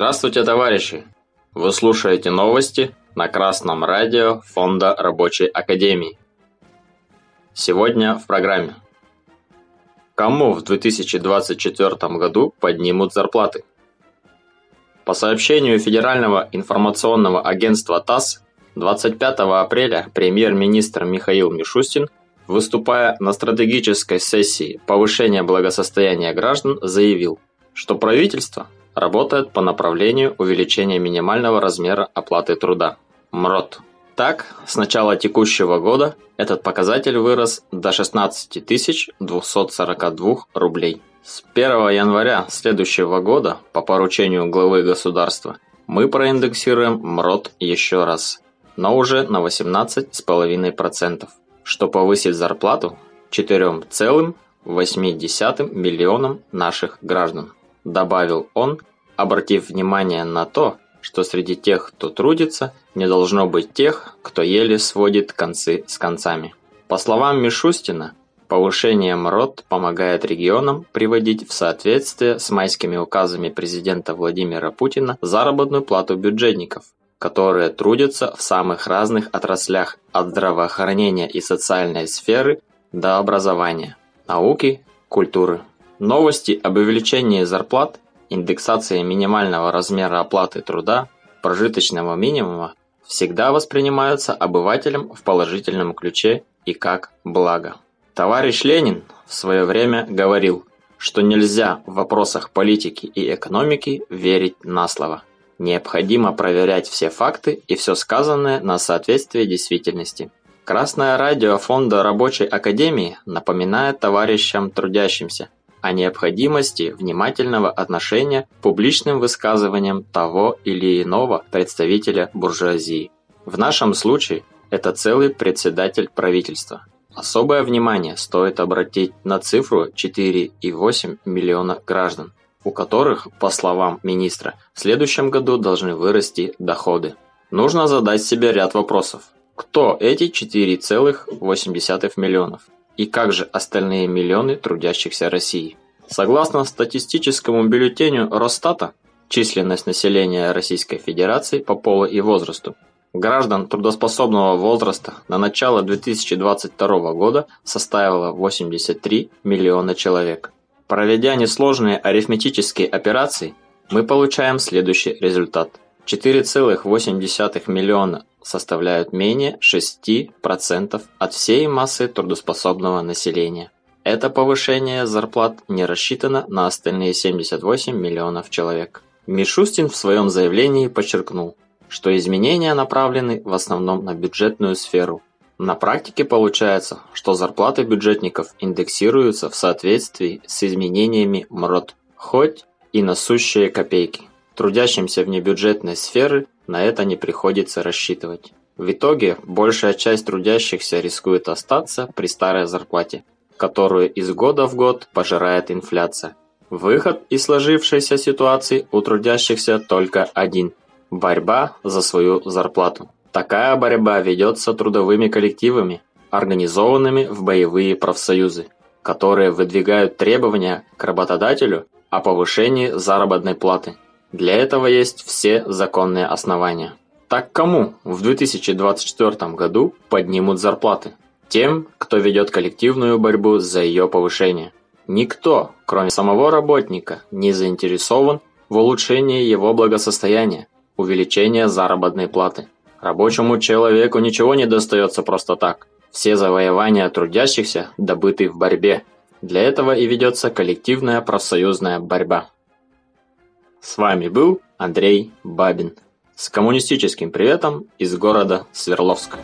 Здравствуйте, товарищи! Вы слушаете новости на Красном радио Фонда Рабочей Академии. Сегодня в программе. Кому в 2024 году поднимут зарплаты? По сообщению Федерального информационного агентства ТАСС, 25 апреля премьер-министр Михаил Мишустин, выступая на стратегической сессии повышения благосостояния граждан, заявил, что правительство работает по направлению увеличения минимального размера оплаты труда – МРОТ. Так, с начала текущего года этот показатель вырос до 16 242 рублей. С 1 января следующего года по поручению главы государства мы проиндексируем МРОТ еще раз, но уже на 18,5%, что повысит зарплату 4,8 миллионам наших граждан добавил он, обратив внимание на то, что среди тех, кто трудится, не должно быть тех, кто еле сводит концы с концами. По словам Мишустина, повышение МРОТ помогает регионам приводить в соответствие с майскими указами президента Владимира Путина заработную плату бюджетников, которые трудятся в самых разных отраслях от здравоохранения и социальной сферы до образования, науки, культуры. Новости об увеличении зарплат, индексации минимального размера оплаты труда, прожиточного минимума всегда воспринимаются обывателем в положительном ключе и как благо. Товарищ Ленин в свое время говорил, что нельзя в вопросах политики и экономики верить на слово. Необходимо проверять все факты и все сказанное на соответствие действительности. Красное радио Фонда Рабочей Академии напоминает товарищам трудящимся – о необходимости внимательного отношения к публичным высказываниям того или иного представителя буржуазии. В нашем случае это целый председатель правительства. Особое внимание стоит обратить на цифру 4,8 миллиона граждан, у которых, по словам министра, в следующем году должны вырасти доходы. Нужно задать себе ряд вопросов. Кто эти 4,8 миллионов? И как же остальные миллионы трудящихся России? Согласно статистическому бюллетеню Росстата, численность населения Российской Федерации по полу и возрасту граждан трудоспособного возраста на начало 2022 года составила 83 миллиона человек. Проведя несложные арифметические операции, мы получаем следующий результат. 4,8 миллиона составляют менее 6% от всей массы трудоспособного населения. Это повышение зарплат не рассчитано на остальные 78 миллионов человек. Мишустин в своем заявлении подчеркнул, что изменения направлены в основном на бюджетную сферу. На практике получается, что зарплаты бюджетников индексируются в соответствии с изменениями МРОТ, хоть и на сущие копейки. Трудящимся вне бюджетной сферы на это не приходится рассчитывать. В итоге большая часть трудящихся рискует остаться при старой зарплате, которую из года в год пожирает инфляция. Выход из сложившейся ситуации у трудящихся только один – борьба за свою зарплату. Такая борьба ведется трудовыми коллективами, организованными в боевые профсоюзы, которые выдвигают требования к работодателю о повышении заработной платы. Для этого есть все законные основания. Так кому в 2024 году поднимут зарплаты? Тем, кто ведет коллективную борьбу за ее повышение. Никто, кроме самого работника, не заинтересован в улучшении его благосостояния, увеличении заработной платы. Рабочему человеку ничего не достается просто так. Все завоевания трудящихся добыты в борьбе. Для этого и ведется коллективная профсоюзная борьба. С вами был Андрей Бабин с коммунистическим приветом из города Свердловска.